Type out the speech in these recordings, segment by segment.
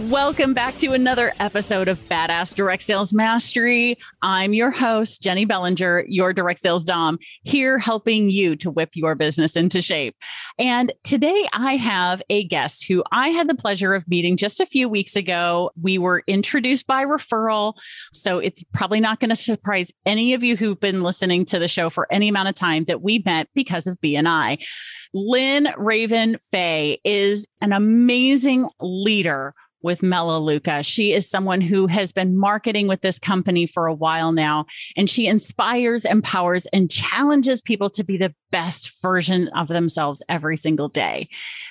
Welcome back to another episode of Badass Direct Sales Mastery. I'm your host, Jenny Bellinger, your direct sales dom, here helping you to whip your business into shape. And today I have a guest who I had the pleasure of meeting just a few weeks ago. We were introduced by referral. So it's probably not going to surprise any of you who've been listening to the show for any amount of time that we met because of BNI. Lynn Raven Fay is an amazing leader with Melaleuca. She is someone who has been marketing with this company for a while now, and she inspires, empowers, and challenges people to be the best version of themselves every single day.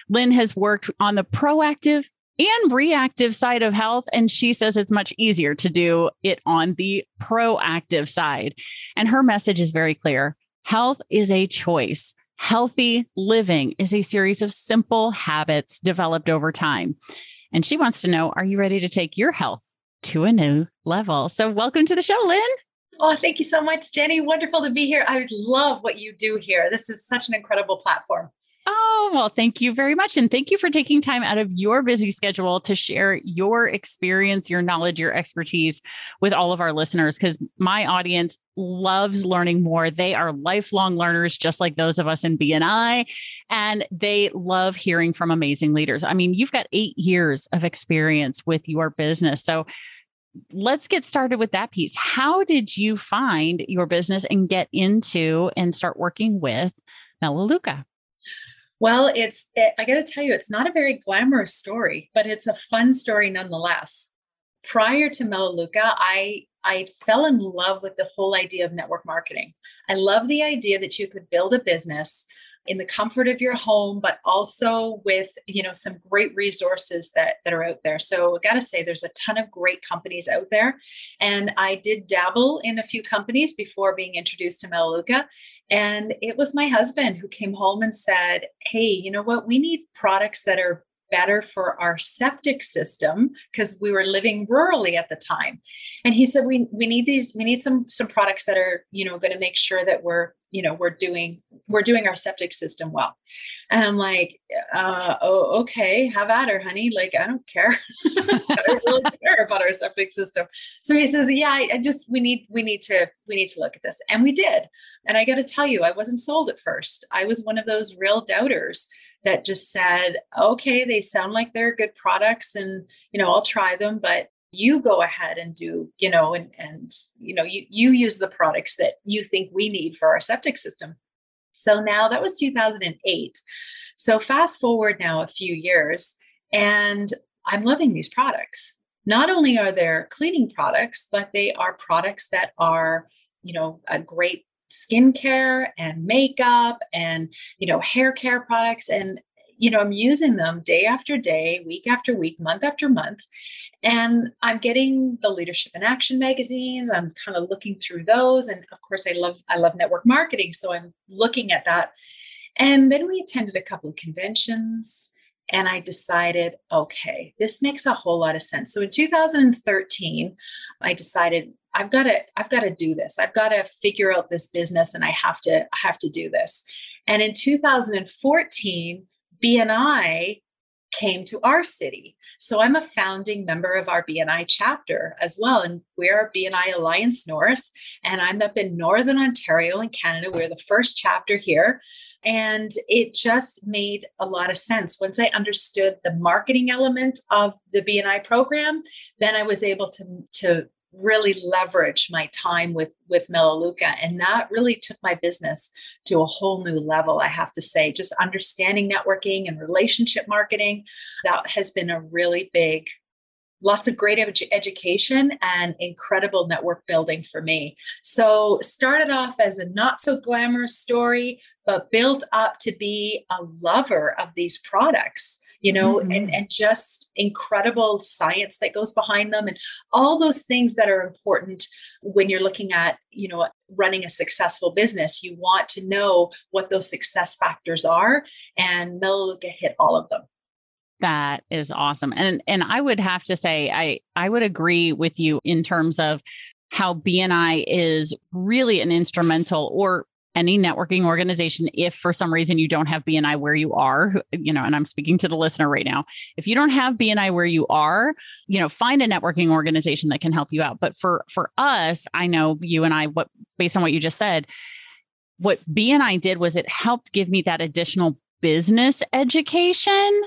Lynn has worked on the proactive and reactive side of health. And she says it's much easier to do it on the proactive side. And her message is very clear. Health is a choice. Healthy living is a series of simple habits developed over time. And she wants to know Are you ready to take your health to a new level? So, welcome to the show, Lynn. Oh, thank you so much, Jenny. Wonderful to be here. I love what you do here. This is such an incredible platform. Oh, well, thank you very much. And thank you for taking time out of your busy schedule to share your experience, your knowledge, your expertise with all of our listeners. Because my audience loves learning more. They are lifelong learners, just like those of us in BNI, and they love hearing from amazing leaders. I mean, you've got eight years of experience with your business. So let's get started with that piece. How did you find your business and get into and start working with Melaleuca? Well, it's, it, I got to tell you, it's not a very glamorous story, but it's a fun story nonetheless. Prior to Melaleuca, I, I fell in love with the whole idea of network marketing. I love the idea that you could build a business in the comfort of your home, but also with you know some great resources that that are out there. So I got to say, there's a ton of great companies out there, and I did dabble in a few companies before being introduced to Melaleuca. And it was my husband who came home and said, Hey, you know what? We need products that are better for our septic system because we were living rurally at the time and he said we we need these we need some some products that are you know going to make sure that we're you know we're doing we're doing our septic system well. And i'm like uh, oh okay have at her honey like i don't care. I don't really care about our septic system. So he says yeah I, I just we need we need to we need to look at this. And we did. And I got to tell you, I wasn't sold at first. I was one of those real doubters that just said, okay, they sound like they're good products and, you know, I'll try them, but you go ahead and do, you know, and, and, you know, you, you use the products that you think we need for our septic system. So now that was 2008. So fast forward now a few years and I'm loving these products. Not only are there cleaning products, but they are products that are, you know, a great skincare and makeup and you know hair care products and you know i'm using them day after day week after week month after month and i'm getting the leadership in action magazines i'm kind of looking through those and of course i love i love network marketing so i'm looking at that and then we attended a couple of conventions and I decided, okay, this makes a whole lot of sense. So in 2013, I decided I've got to I've got to do this. I've got to figure out this business and I have to I have to do this. And in 2014, BNI came to our city. So I'm a founding member of our BNI chapter as well. And we're BNI Alliance North. And I'm up in Northern Ontario in Canada. We're the first chapter here. And it just made a lot of sense. Once I understood the marketing element of the BNI program, then I was able to, to really leverage my time with with Melaleuca and that really took my business to a whole new level I have to say just understanding networking and relationship marketing that has been a really big lots of great ed- education and incredible network building for me. So, started off as a not so glamorous story, but built up to be a lover of these products you know, mm-hmm. and, and just incredible science that goes behind them and all those things that are important when you're looking at, you know, running a successful business. You want to know what those success factors are. And Melaleuca hit all of them. That is awesome. And and I would have to say I I would agree with you in terms of how BNI is really an instrumental or any networking organization if for some reason you don't have BNI where you are, you know, and I'm speaking to the listener right now. If you don't have BNI where you are, you know, find a networking organization that can help you out. But for for us, I know you and I what based on what you just said, what BNI did was it helped give me that additional business education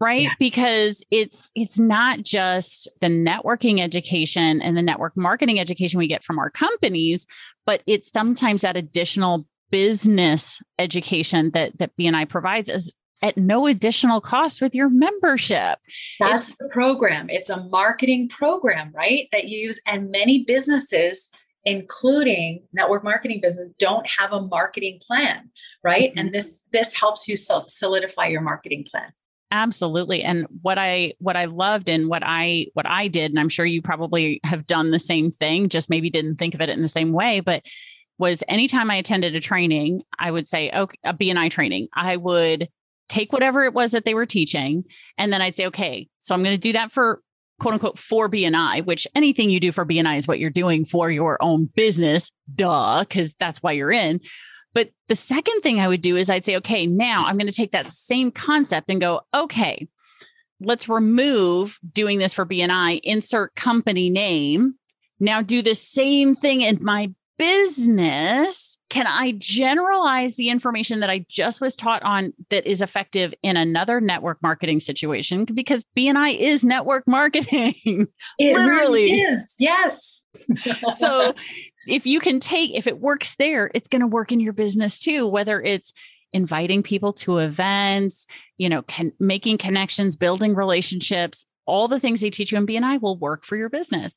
right yeah. because it's it's not just the networking education and the network marketing education we get from our companies but it's sometimes that additional business education that that BNI provides is at no additional cost with your membership. That's it's, the program. It's a marketing program, right? That you use and many businesses including network marketing business don't have a marketing plan, right? Mm-hmm. And this this helps you solidify your marketing plan. Absolutely. And what I what I loved and what I what I did and I'm sure you probably have done the same thing just maybe didn't think of it in the same way but was anytime I attended a training I would say okay a BNI training I would take whatever it was that they were teaching and then I'd say okay so I'm going to do that for quote unquote for BNI, which anything you do for BNI is what you're doing for your own business, duh, because that's why you're in. But the second thing I would do is I'd say, okay, now I'm going to take that same concept and go, okay, let's remove doing this for BNI, insert company name. Now do the same thing in my business. Can I generalize the information that I just was taught on that is effective in another network marketing situation? Because BNI is network marketing. It Literally. Really is. Yes. so if you can take, if it works there, it's going to work in your business too, whether it's inviting people to events, you know, can, making connections, building relationships, all the things they teach you in BNI will work for your business.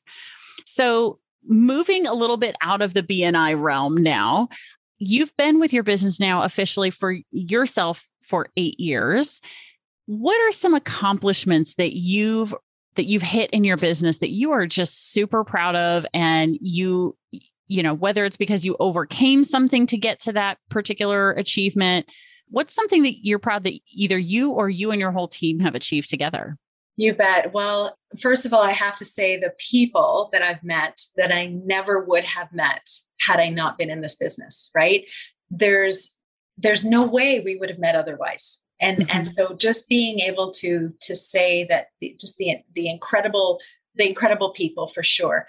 So moving a little bit out of the BNI realm now, you've been with your business now officially for yourself for eight years. What are some accomplishments that you've that you've hit in your business that you are just super proud of and you you know, whether it's because you overcame something to get to that particular achievement. What's something that you're proud that either you or you and your whole team have achieved together? You bet. Well, first of all, I have to say the people that I've met that I never would have met had I not been in this business, right? There's there's no way we would have met otherwise. And mm-hmm. and so just being able to to say that the, just the the incredible the incredible people for sure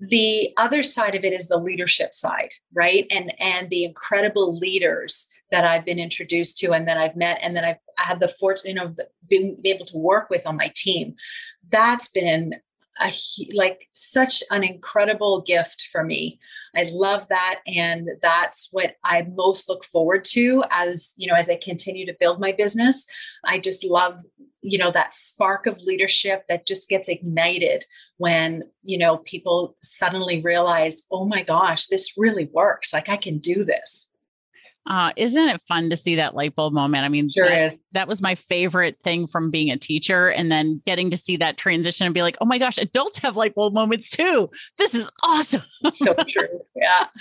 the other side of it is the leadership side right? And and the incredible leaders that i've been introduced to and that i've met and that i've had the fortune you of being able to work with on my team. That's been a like such an incredible gift for me. I love that and that's what I most look forward to as, you know, as I continue to build my business. I just love, you know, that spark of leadership that just gets ignited when, you know, people suddenly realize, "Oh my gosh, this really works. Like I can do this." Uh, isn't it fun to see that light bulb moment? I mean, sure that, is. that was my favorite thing from being a teacher and then getting to see that transition and be like, oh my gosh, adults have light bulb moments too. This is awesome. so true. Yeah.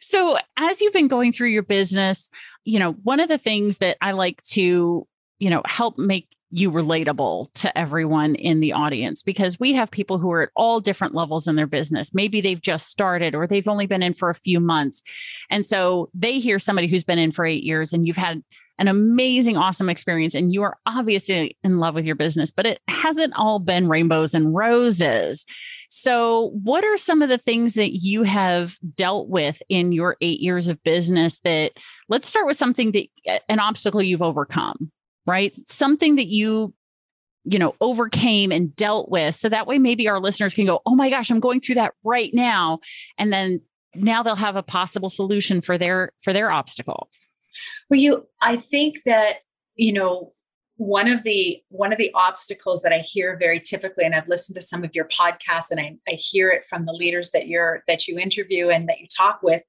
So as you've been going through your business, you know, one of the things that I like to, you know, help make you relatable to everyone in the audience because we have people who are at all different levels in their business. Maybe they've just started or they've only been in for a few months. And so they hear somebody who's been in for eight years and you've had an amazing, awesome experience and you are obviously in love with your business, but it hasn't all been rainbows and roses. So what are some of the things that you have dealt with in your eight years of business that let's start with something that an obstacle you've overcome? Right? Something that you you know overcame and dealt with. So that way maybe our listeners can go oh my gosh i'm going through that right now. And then now they'll have a possible solution for their for their obstacle. Well you i think that you know one of the one of the obstacles that i hear very typically and i've listened to some of your podcasts and I, I hear it from the leaders that you're that you interview and that you talk with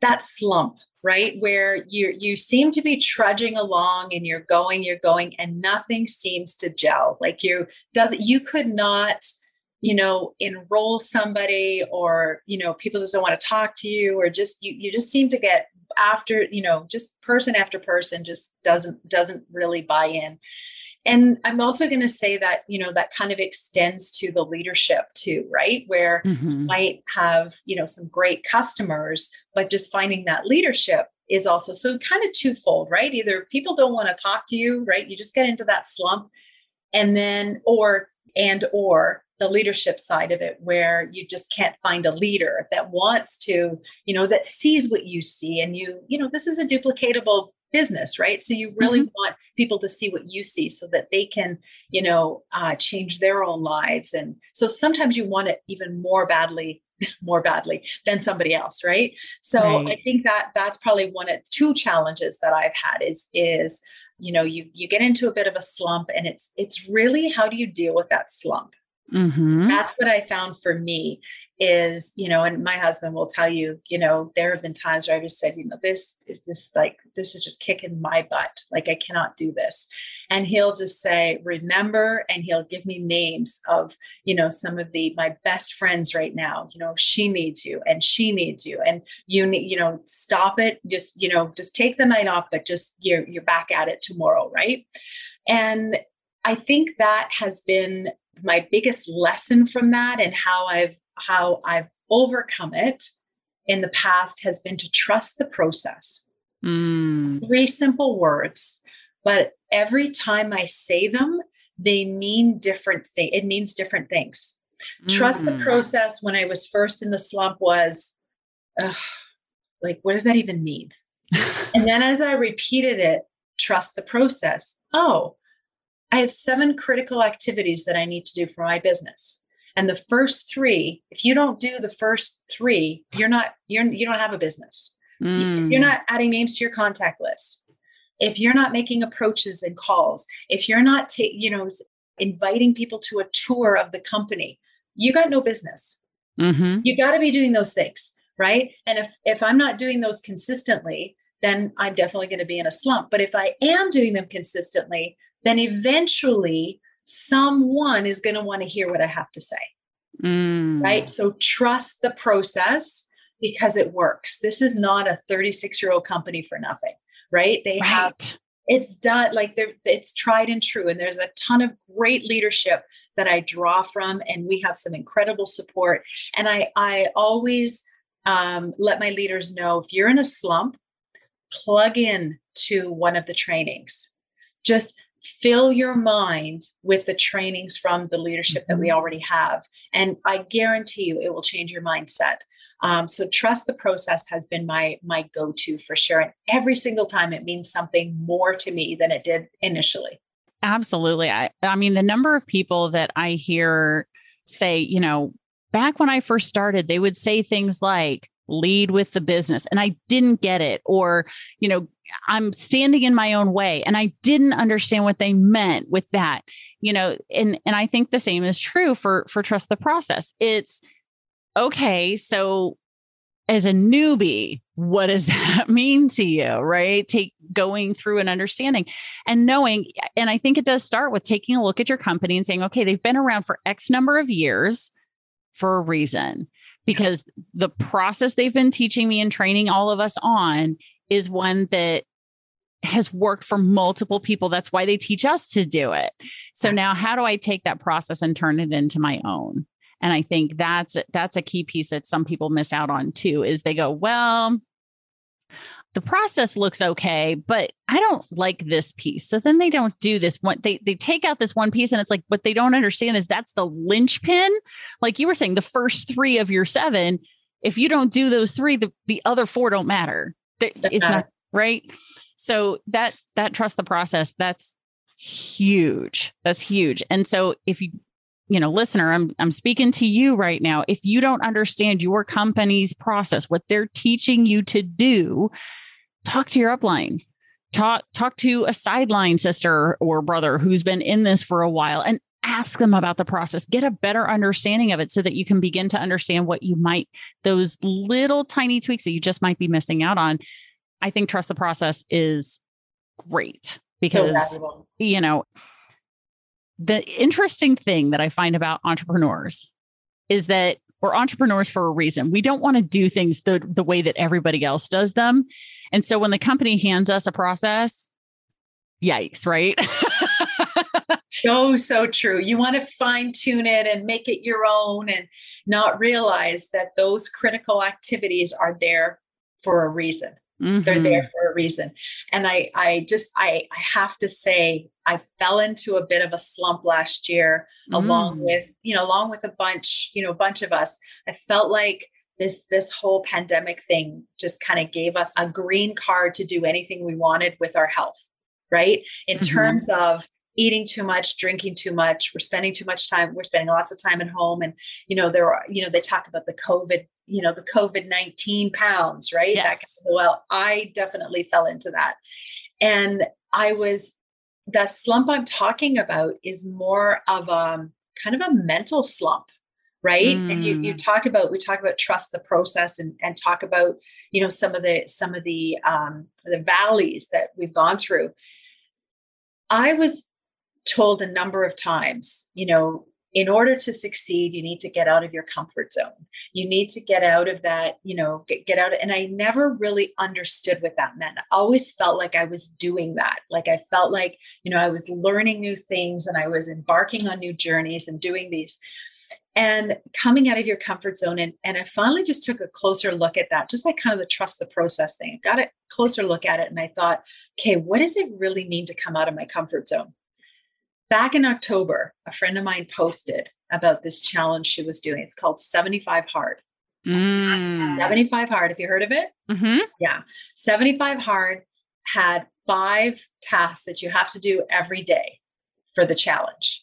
that slump right? Where you you seem to be trudging along and you're going you're going and nothing seems to gel. Like you does you could not you know enroll somebody or you know people just don't want to talk to you or just you you just seem to get after you know just person after person just doesn't doesn't really buy in and i'm also going to say that you know that kind of extends to the leadership too right? Where mm-hmm. might have you know some great customers but just finding that leadership is also so kind of twofold right? Either people don't want to talk to you right? You just get into that slump and then or and or the leadership side of it where you just can't find a leader that wants to you know that sees what you see and you you know this is a duplicatable business right so you really mm-hmm. want people to see what you see so that they can you know uh, change their own lives and so sometimes you want it even more badly more badly than somebody else right so right. i think that that's probably one of two challenges that i've had is is you know you you get into a bit of a slump and it's it's really how do you deal with that slump Mm-hmm. That's what I found for me is, you know, and my husband will tell you, you know, there have been times where I just said, you know, this is just like, this is just kicking my butt. Like, I cannot do this. And he'll just say, remember, and he'll give me names of, you know, some of the, my best friends right now, you know, she needs you and she needs you and you need, you know, stop it. Just, you know, just take the night off, but just you're, you're back at it tomorrow. Right. And I think that has been my biggest lesson from that and how I've how I've overcome it in the past has been to trust the process. Mm. Three simple words, but every time I say them, they mean different things. It means different things. Mm. Trust the mm. process when I was first in the slump was ugh, like, what does that even mean? and then as I repeated it, trust the process. Oh, I have seven critical activities that I need to do for my business. And the first three, if you don't do the first three, you're not, you're, you don't have a business. Mm. You're not adding names to your contact list. If you're not making approaches and calls, if you're not, ta- you know, inviting people to a tour of the company, you got no business. Mm-hmm. You got to be doing those things, right? And if if I'm not doing those consistently, then I'm definitely going to be in a slump. But if I am doing them consistently, then eventually someone is going to want to hear what I have to say. Mm. Right. So trust the process because it works. This is not a 36 year old company for nothing. Right. They right. have, it's done like it's tried and true. And there's a ton of great leadership that I draw from. And we have some incredible support. And I, I always um, let my leaders know if you're in a slump, plug in to one of the trainings. Just fill your mind with the trainings from the leadership that we mm-hmm. already have. And I guarantee you it will change your mindset. Um, so trust the process has been my my go-to for sure. And every single time it means something more to me than it did initially. Absolutely. I I mean the number of people that I hear say, you know, back when I first started, they would say things like, lead with the business and I didn't get it or you know I'm standing in my own way. And I didn't understand what they meant with that you know and and I think the same is true for for trust the process. It's okay so as a newbie what does that mean to you right? Take going through and understanding and knowing and I think it does start with taking a look at your company and saying okay they've been around for x number of years for a reason because the process they've been teaching me and training all of us on is one that has worked for multiple people. That's why they teach us to do it. So now how do I take that process and turn it into my own? And I think that's that's a key piece that some people miss out on too is they go, well, the process looks okay, but I don't like this piece. So then they don't do this one. They they take out this one piece and it's like what they don't understand is that's the linchpin. Like you were saying, the first three of your seven, if you don't do those three, the, the other four don't matter. It's not right. So that that trust the process, that's huge. That's huge. And so if you you know, listener, I'm I'm speaking to you right now. If you don't understand your company's process, what they're teaching you to do, talk to your upline talk talk to a sideline sister or brother who's been in this for a while and ask them about the process. Get a better understanding of it so that you can begin to understand what you might those little tiny tweaks that you just might be missing out on. I think trust the process is great because so you know the interesting thing that i find about entrepreneurs is that we're entrepreneurs for a reason. We don't want to do things the, the way that everybody else does them. And so when the company hands us a process yikes right so so true you want to fine tune it and make it your own and not realize that those critical activities are there for a reason mm-hmm. they're there mm-hmm. for a reason and i i just i i have to say i fell into a bit of a slump last year mm. along with you know along with a bunch you know a bunch of us i felt like this this whole pandemic thing just kind of gave us a green card to do anything we wanted with our health right in mm-hmm. terms of eating too much, drinking too much, we're spending too much time, we're spending lots of time at home. And, you know, there are, you know, they talk about the COVID, you know, the COVID 19 pounds, right? Yes. well, I definitely fell into that. And I was, that slump I'm talking about is more of a kind of a mental slump right mm. and you you mm. talk about we talk about trust the process and and talk about you know some of the some of the um the valleys that we've gone through i was told a number of times, you know, in order to succeed, you need to get out of your comfort zone. You need to get out of that, you know, get, get out. And I never really understood what that meant. I always felt like I was doing that. Like I felt like, you know, I was learning new things and I was embarking on new journeys and doing these and coming out of your comfort zone. And, and I finally just took a closer look at that, just like kind of the trust the process thing. I got a closer look at it and I thought, okay, what does it really mean to come out of my comfort zone? Back in October, a friend of mine posted about this challenge she was doing. It's called 75 Hard. Mm. 75 Hard. Have you heard of it? Mm-hmm. Yeah. 75 Hard had five tasks that you have to do every day for the challenge.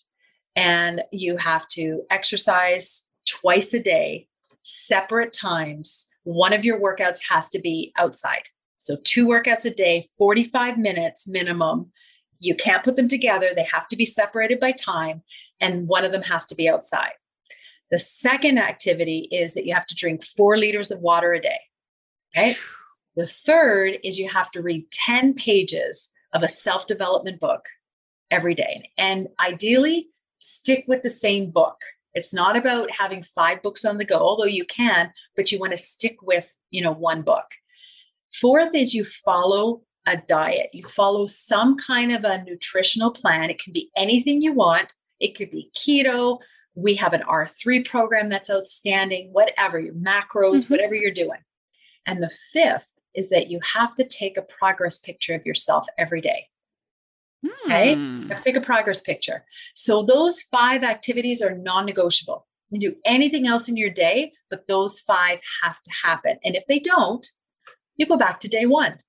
And you have to exercise twice a day, separate times. One of your workouts has to be outside. So, two workouts a day, 45 minutes minimum you can't put them together. They have to be separated by time, and one of them has to be outside. The second activity is that you have to drink four liters of water a day. Okay. The third is you have to read 10 pages of a self development book every day. And ideally, stick with the same book. It's not about having five books on the go, although you can, but you want to stick with, you know, one book. Fourth is you follow a diet. You follow some kind of a nutritional plan. It can be anything you want. It could be keto. We have an R3 program that's outstanding, whatever your macros, mm-hmm. whatever you're doing. And the fifth is that you have to take a progress picture of yourself every day. Okay. Have to take a progress picture. So those five activities are non negotiable. You do anything else in your day, but those five have to happen. And if they don't, you go back to day one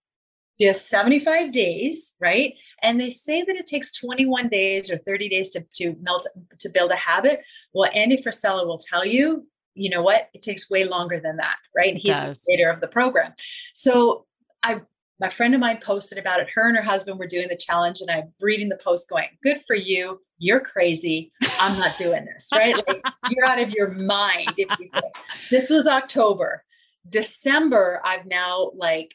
just 75 days, right? And they say that it takes 21 days or 30 days to, to melt to build a habit. Well, Andy Frisella will tell you, you know what? It takes way longer than that, right? He's the creator of the program. So I my friend of mine posted about it. Her and her husband were doing the challenge, and I'm reading the post going, Good for you. You're crazy. I'm not doing this, right? Like you're out of your mind if you say this was October. December, I've now like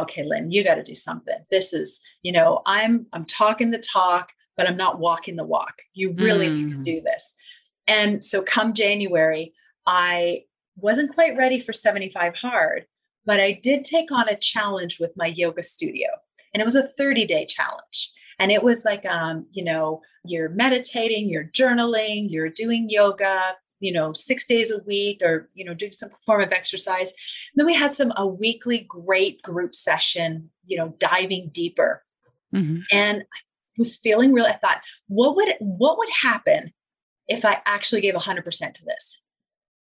okay, Lynn, you got to do something. This is, you know, I'm I'm talking the talk, but I'm not walking the walk. You really mm. need to mm. do this. And so come January, I wasn't quite ready for 75 hard, but I did take on a challenge with my yoga studio. And it was a 30-day challenge. And it was like um, you know, you're meditating, you're journaling, you're doing yoga, you know, six days a week or, you know, doing some form of exercise. And then we had some, a weekly great group session, you know, diving deeper. Mm-hmm. And I was feeling real. I thought, what would, what would happen if I actually gave 100% to this?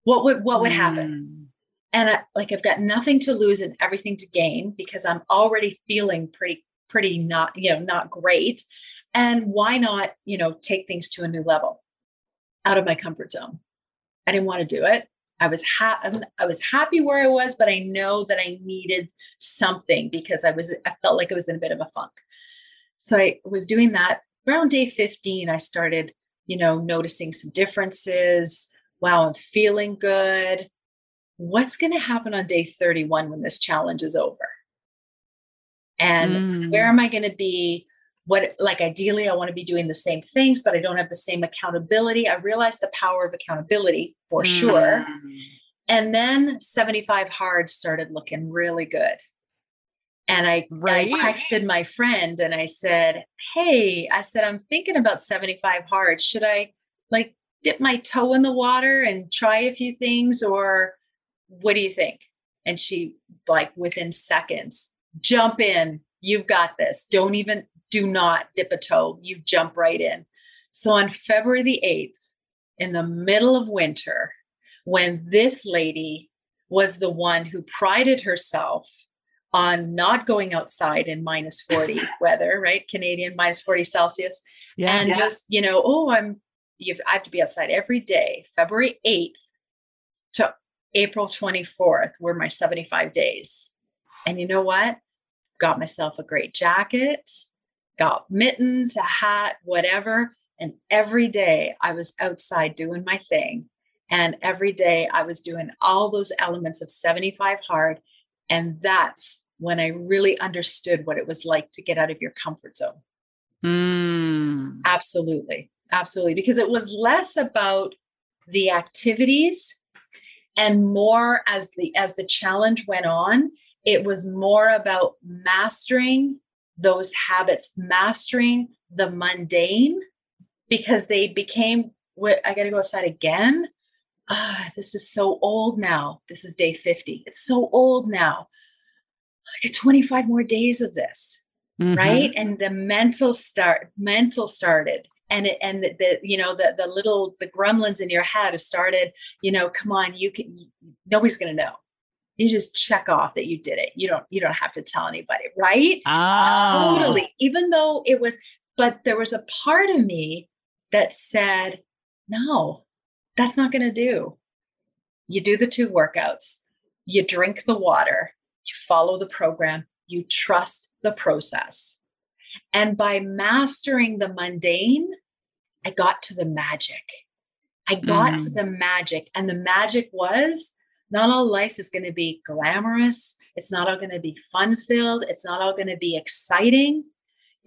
What would, what would mm. happen? And I, like, I've got nothing to lose and everything to gain because I'm already feeling pretty, pretty not, you know, not great. And why not, you know, take things to a new level out of my comfort zone? I didn't want to do it. I was ha- I was happy where I was, but I know that I needed something because I was I felt like I was in a bit of a funk. So I was doing that. Around day 15, I started, you know, noticing some differences. Wow, I'm feeling good. What's going to happen on day 31 when this challenge is over? And mm. where am I going to be? What, like, ideally, I want to be doing the same things, but I don't have the same accountability. I realized the power of accountability for mm. sure. And then 75 hard started looking really good. And I, right. I texted my friend and I said, Hey, I said, I'm thinking about 75 hard. Should I like dip my toe in the water and try a few things? Or what do you think? And she, like, within seconds, jump in. You've got this. Don't even, do not dip a toe. You jump right in. So on February the 8th, in the middle of winter, when this lady was the one who prided herself on not going outside in minus 40 weather, right? Canadian minus 40 Celsius. Yeah, and yeah. just, you know, oh, I'm, you've, I have to be outside every day. February 8th to April 24th were my 75 days. And you know what? Got myself a great jacket, got mittens, a hat, whatever. And every day I was outside doing my thing. And every day I was doing all those elements of 75 hard. And that's when I really understood what it was like to get out of your comfort zone. Mm. Absolutely. Absolutely. Because it was less about the activities and more as the as the challenge went on, it was more about mastering those habits, mastering the mundane because they became what I got to go outside again. Ah, this is so old now. This is day 50. It's so old now like 25 more days of this mm-hmm. right and the mental start mental started and it, and the, the, you know the the little the gremlins in your head have started you know come on you can nobody's going to know you just check off that you did it you don't you don't have to tell anybody right oh. totally even though it was but there was a part of me that said no that's not going to do you do the two workouts you drink the water you follow the program, you trust the process. And by mastering the mundane, I got to the magic. I got mm. to the magic. And the magic was not all life is going to be glamorous. It's not all going to be fun filled. It's not all going to be exciting.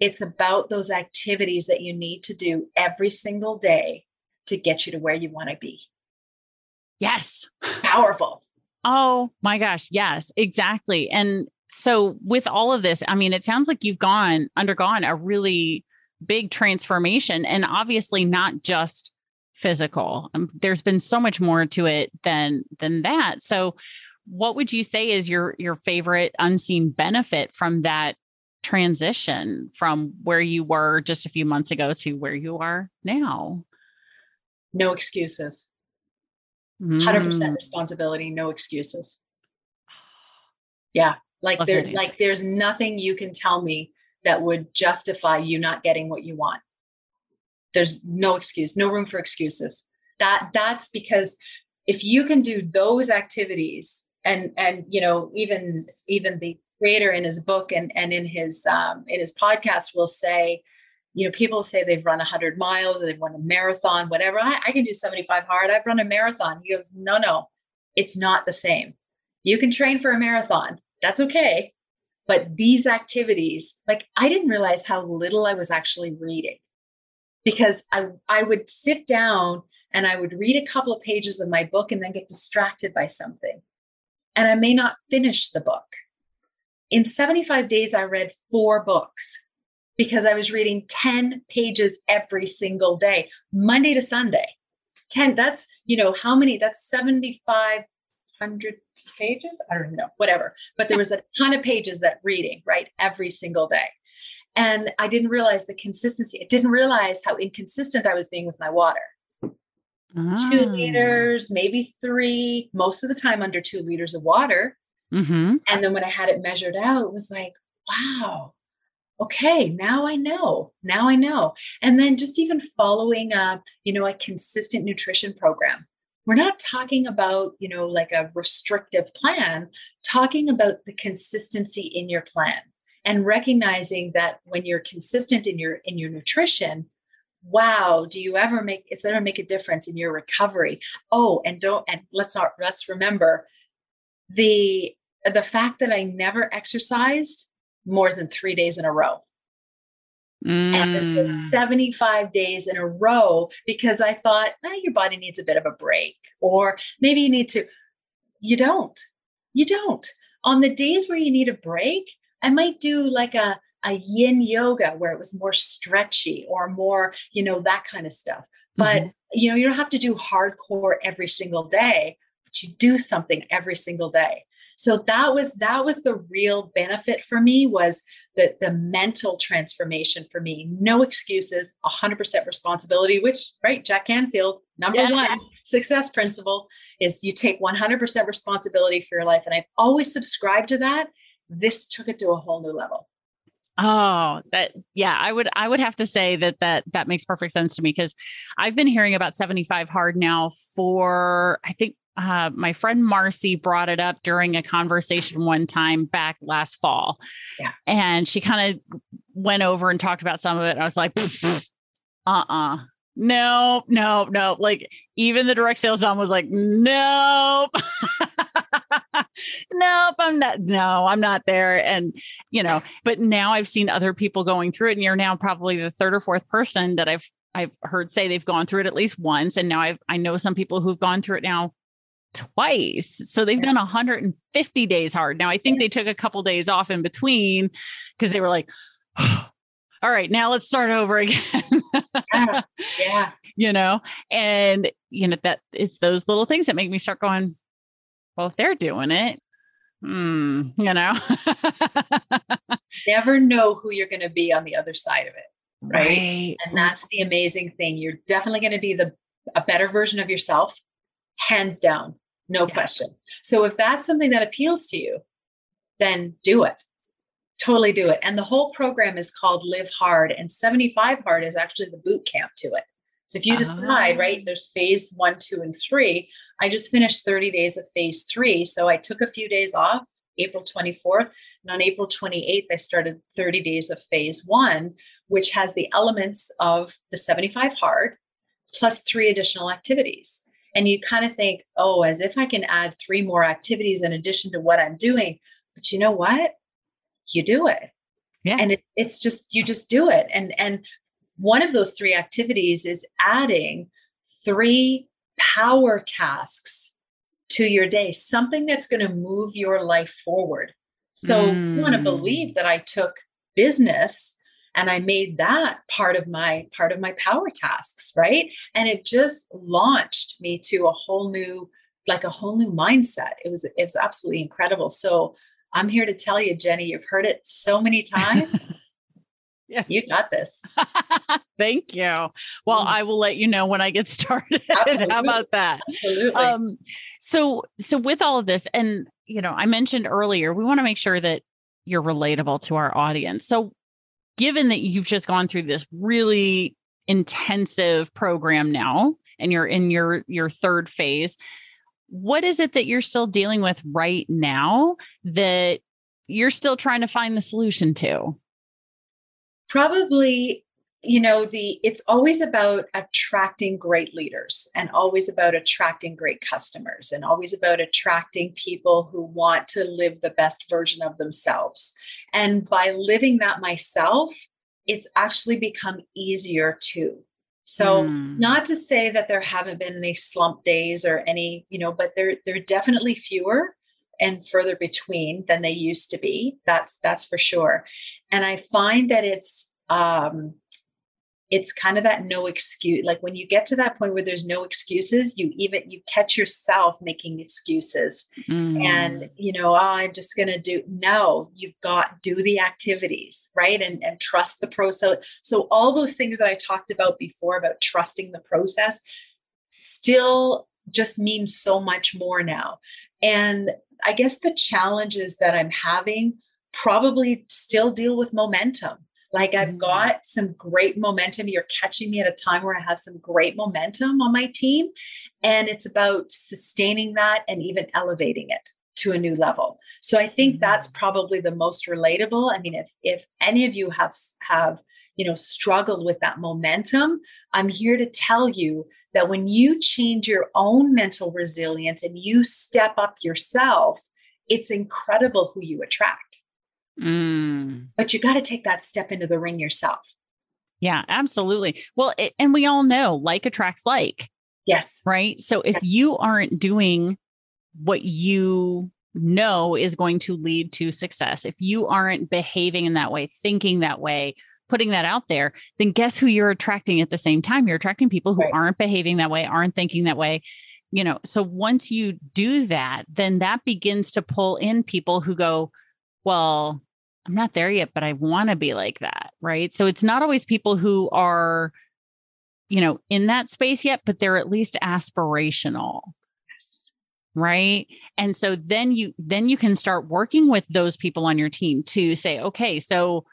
It's about those activities that you need to do every single day to get you to where you want to be. Yes. Powerful. Oh my gosh. Yes, exactly. And so with all of this, I mean, it sounds like you've gone, undergone a really big transformation and obviously not just physical. Um, there's been so much more to it than than that. So what would you say is your your favorite unseen benefit from that transition from where you were just a few months ago to where you are now? No excuses. 100% mm. responsibility, no excuses. Yeah. Like Love there like there's nothing you can tell me that would justify you not getting what you want. There's no excuse, no room for excuses. That that's because if you can do those activities and and you know even even the creator in his book and and in his um in his podcast will say you know, people say they've run 100 miles or they've run a marathon, whatever. I, I can do 75 hard. I've run a marathon. He goes, no, no, it's not the same. You can train for a marathon. That's okay. But these activities, like I didn't realize how little I was actually reading because I, I would sit down and I would read a couple of pages of my book and then get distracted by something. And I may not finish the book. In 75 days, I read four books because I was reading 10 pages every single day, Monday to Sunday. 10, that's, you know, how many? That's 7,500 pages. I don't know, whatever. But there was a ton of pages that reading, right? Every single day. And I didn't realize the consistency. I didn't realize how inconsistent I was being with my water. Two ah. liters, maybe three, most of the time under two liters of water. Mm-hmm. And then when I had it measured out, it was like, wow, okay, now I know. Now I know. And then just even following a, you know, a consistent nutrition program. we're not talking about you know like a restrictive plan talking about the consistency in your plan and recognizing that when you're consistent in your in your nutrition wow do you ever make is ever make a difference in your recovery oh and don't and let's not let's remember the the fact that i never exercised more than three days in a row Mm. And this was mm. 75 days in a row because I thought, eh, your body needs a bit of a break. Or maybe you need to. You don't. You don't. On the days where you need a break, I might do like a, a yin yoga where it was more stretchy or more, you know, that kind of stuff. But, mm-hmm. you know, you don't have to do hardcore every single day, but you do something every single day. So that was that was the real benefit for me was the the mental transformation for me. No excuses, 100% responsibility, which right, Jack Canfield, number yes. one success principle is you take 100% responsibility for your life and I've always subscribed to that. This took it to a whole new level. Oh, that yeah, I would I would have to say that that that makes perfect sense to me because I've been hearing about 75 hard now for I think uh, my friend Marcy brought it up during a conversation one time back last fall. Yeah. And she kind of went over and talked about some of it. And I was like, uh uh-uh. uh Nope, nope, nope. Like even the direct sales dom was like, nope. nope, I'm not no, I'm not there. And you know, but now I've seen other people going through it, and you're now probably the third or fourth person that I've I've heard say they've gone through it at least once. And now I've I know some people who've gone through it now twice. So they've done 150 days hard. Now I think they took a couple days off in between because they were like, oh, all right, now let's start over again. yeah. yeah. You know, and you know that it's those little things that make me start going, well, if they're doing it, hmm, you know. Never know who you're going to be on the other side of it. Right? right. And that's the amazing thing. You're definitely going to be the a better version of yourself, hands down no yeah. question. So if that's something that appeals to you, then do it. Totally do it. And the whole program is called Live Hard, and 75 Hard is actually the boot camp to it. So if you decide, right, ah. there's phase one, two, and three. I just finished 30 days of phase three. So I took a few days off, April 24th. And on April 28th, I started 30 days of phase one, which has the elements of the 75 hard plus three additional activities and you kind of think, oh, as if I can add three more activities in addition to what I'm doing. But you know what? You do it. Yeah. And it, it's just, you just do it. And, and one of those three activities is adding three power tasks to your day, something that's going to move your life forward. So mm. you want to believe that I took business and i made that part of my part of my power tasks right and it just launched me to a whole new like a whole new mindset it was it was absolutely incredible so i'm here to tell you jenny you've heard it so many times yeah. You got this. Thank you. Well, mm. I will let you know when I get started. How about that? Absolutely. Um, so, so with all of this, and you know, I mentioned earlier, we want to make sure that you're relatable to our audience. So, given that you've just gone through this really intensive program now and you're in your your third phase what is it that you're still dealing with right now that you're still trying to find the solution to probably you know the it's always about attracting great leaders and always about attracting great customers and always about attracting people who want to live the best version of themselves and by living that myself, it's actually become easier too. So mm. not to say that there haven't been any slump days or any, you know, but they're they're definitely fewer and further between than they used to be. That's that's for sure. And I find that it's um it's kind of that no excuse like when you get to that point where there's no excuses you even you catch yourself making excuses. Mm. and you know oh, i'm just going to do no you've got do the activities right? And and trust the process so all those things that i talked about before about trusting the process still just mean so much more now. And i guess the challenges that i'm having probably still deal with momentum like I've mm-hmm. got some great momentum. You're catching me at a time where I have some great momentum on my team. And it's about sustaining that and even elevating it to a new level. So I think mm-hmm. that's probably the most relatable. I mean, if if any of you have have you know struggled with that momentum, I'm here to tell you that when you change your own mental resilience and you step up yourself, it's incredible who you attract. Mm. But you got to take that step into the ring yourself. Yeah, absolutely. Well, it, and we all know like attracts like. Yes. Right. So if yes. you aren't doing what you know is going to lead to success, if you aren't behaving in that way, thinking that way, putting that out there, then guess who you're attracting at the same time? You're attracting people who right. aren't behaving that way, aren't thinking that way. You know, so once you do that, then that begins to pull in people who go, well, I'm not there yet, but I want to be like that. Right. So it's not always people who are, you know, in that space yet, but they're at least aspirational. Yes. Right. And so then you, then you can start working with those people on your team to say, okay, so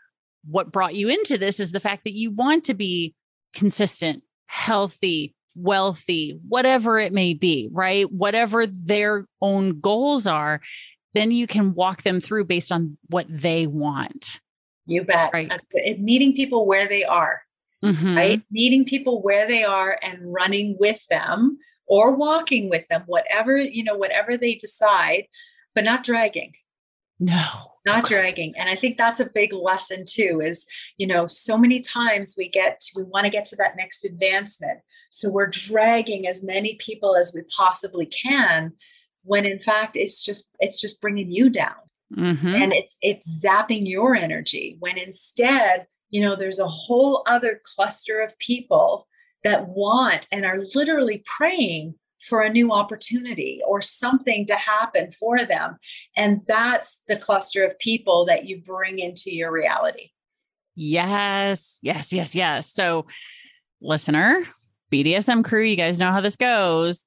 what brought you into this is the fact that you want to be consistent, healthy, wealthy, whatever it may be, right? Whatever their own goals are, then you can walk them through based on what they want. You bet. Right. Meeting people where they are, mm-hmm. right? Meeting people where they are and running with them or walking with them, whatever, you know, whatever they decide, but not dragging. No not dragging and i think that's a big lesson too is you know so many times we get we want to get to that next advancement so we're dragging as many people as we possibly can when in fact it's just it's just bringing you down mm-hmm. and it's it's zapping your energy when instead you know there's a whole other cluster of people that want and are literally praying for a new opportunity or something to happen for them. And that's the cluster of people that you bring into your reality. Yes, yes, yes, yes. So, listener, BDSM crew, you guys know how this goes.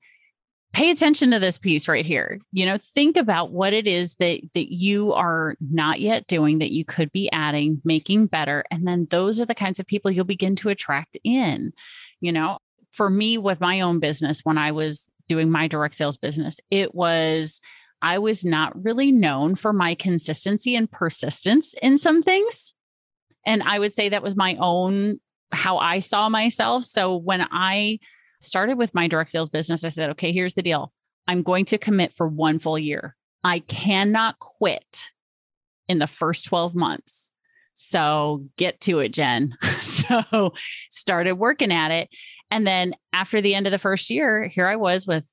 Pay attention to this piece right here. You know, think about what it is that that you are not yet doing that you could be adding, making better, and then those are the kinds of people you'll begin to attract in. You know, for me with my own business when I was doing my direct sales business, it was I was not really known for my consistency and persistence in some things. And I would say that was my own how I saw myself. So when I started with my direct sales business, I said, okay, here's the deal. I'm going to commit for one full year. I cannot quit in the first 12 months. So get to it, Jen. so started working at it. And then after the end of the first year, here I was with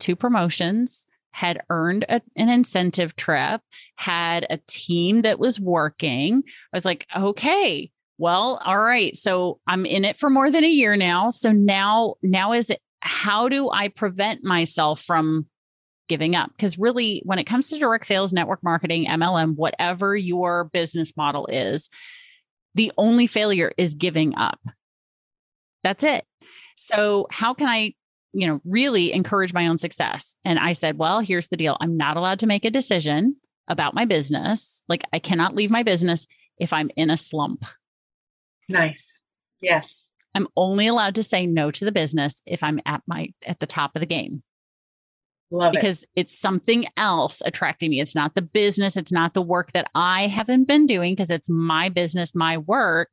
two promotions, had earned a, an incentive trip, had a team that was working. I was like, okay, well, all right. So I'm in it for more than a year now. So now, now is it, how do I prevent myself from giving up? Because really, when it comes to direct sales, network marketing, MLM, whatever your business model is, the only failure is giving up. That's it. So, how can I, you know, really encourage my own success? And I said, well, here's the deal I'm not allowed to make a decision about my business. Like, I cannot leave my business if I'm in a slump. Nice. Yes. I'm only allowed to say no to the business if I'm at my at the top of the game. Love it. because it. it's something else attracting me. It's not the business, it's not the work that I haven't been doing because it's my business, my work.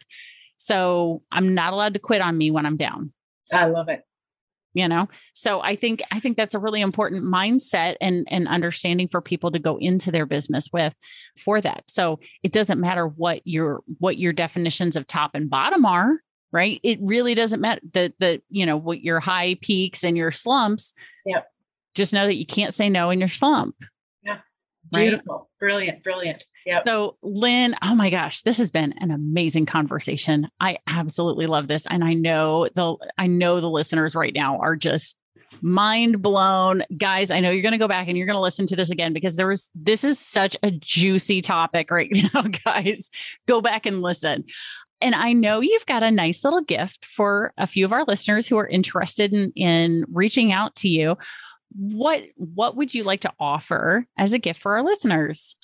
So I'm not allowed to quit on me when I'm down. I love it. You know, so I think I think that's a really important mindset and and understanding for people to go into their business with for that. So it doesn't matter what your what your definitions of top and bottom are, right? It really doesn't matter the the you know what your high peaks and your slumps. Yep. Just know that you can't say no in your slump. Yeah. Beautiful. Right? Brilliant. Brilliant. Yep. So, Lynne, oh my gosh, this has been an amazing conversation. I absolutely love this, and I know the I know the listeners right now are just mind blown, guys. I know you're going to go back and you're going to listen to this again because there was this is such a juicy topic right now, guys. Go back and listen. And I know you've got a nice little gift for a few of our listeners who are interested in, in reaching out to you. What what would you like to offer as a gift for our listeners?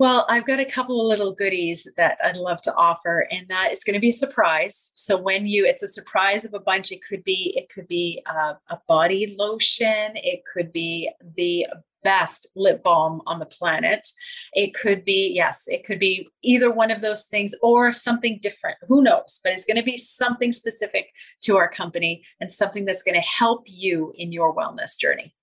Well, I've got a couple of little goodies that I'd love to offer, and that is going to be a surprise. So when you, it's a surprise of a bunch. It could be, it could be uh, a body lotion. It could be the best lip balm on the planet. It could be, yes, it could be either one of those things or something different. Who knows? But it's going to be something specific to our company and something that's going to help you in your wellness journey.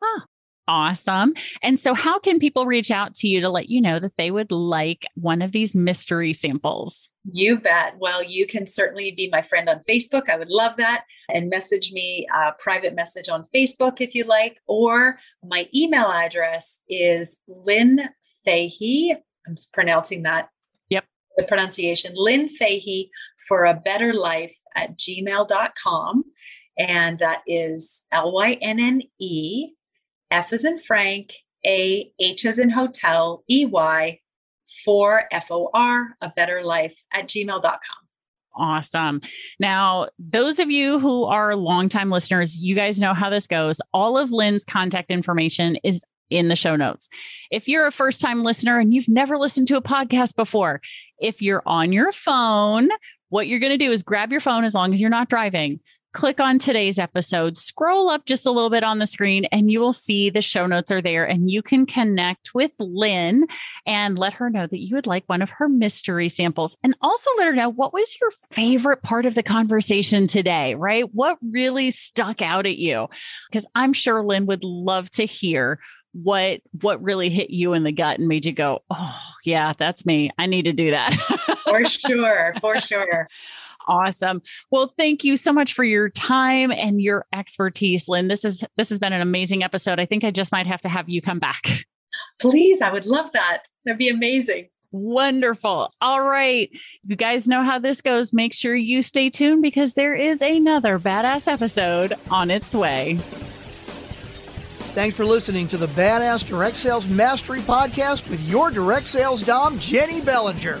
Huh. Awesome. And so, how can people reach out to you to let you know that they would like one of these mystery samples? You bet. Well, you can certainly be my friend on Facebook. I would love that. And message me a private message on Facebook if you like. Or my email address is Lynne Fahey. I'm pronouncing that. Yep. The pronunciation Lynne Fahey for a better life at gmail.com. And that is L Y N N E F as in Frank, A, H as in hotel, E Y, for F O R, a better life at gmail.com. Awesome. Now, those of you who are longtime listeners, you guys know how this goes. All of Lynne's contact information is in the show notes. If you're a first time listener and you've never listened to a podcast before, if you're on your phone, what you're going to do is grab your phone as long as you're not driving, click on today's episode, scroll up just a little bit on the screen, and you will see the show notes are there. And you can connect with Lynne and let her know that you would like one of her mystery samples. And also let her know what was your favorite part of the conversation today, right? What really stuck out at you? Because I'm sure Lynne would love to hear what what really hit you in the gut and made you go oh yeah that's me i need to do that for sure for sure Awesome. Well, thank you so much for your time and your expertise, Lynne. This is this has been an amazing episode. I think I just might have to have you come back. Please, I would love that. That'd be amazing. Wonderful. All right. You guys know how this goes. Make sure you stay tuned because there is another badass episode on its way. Thanks for listening to the Badass Direct Sales Mastery Podcast with your direct sales dom, Jenny Bellinger.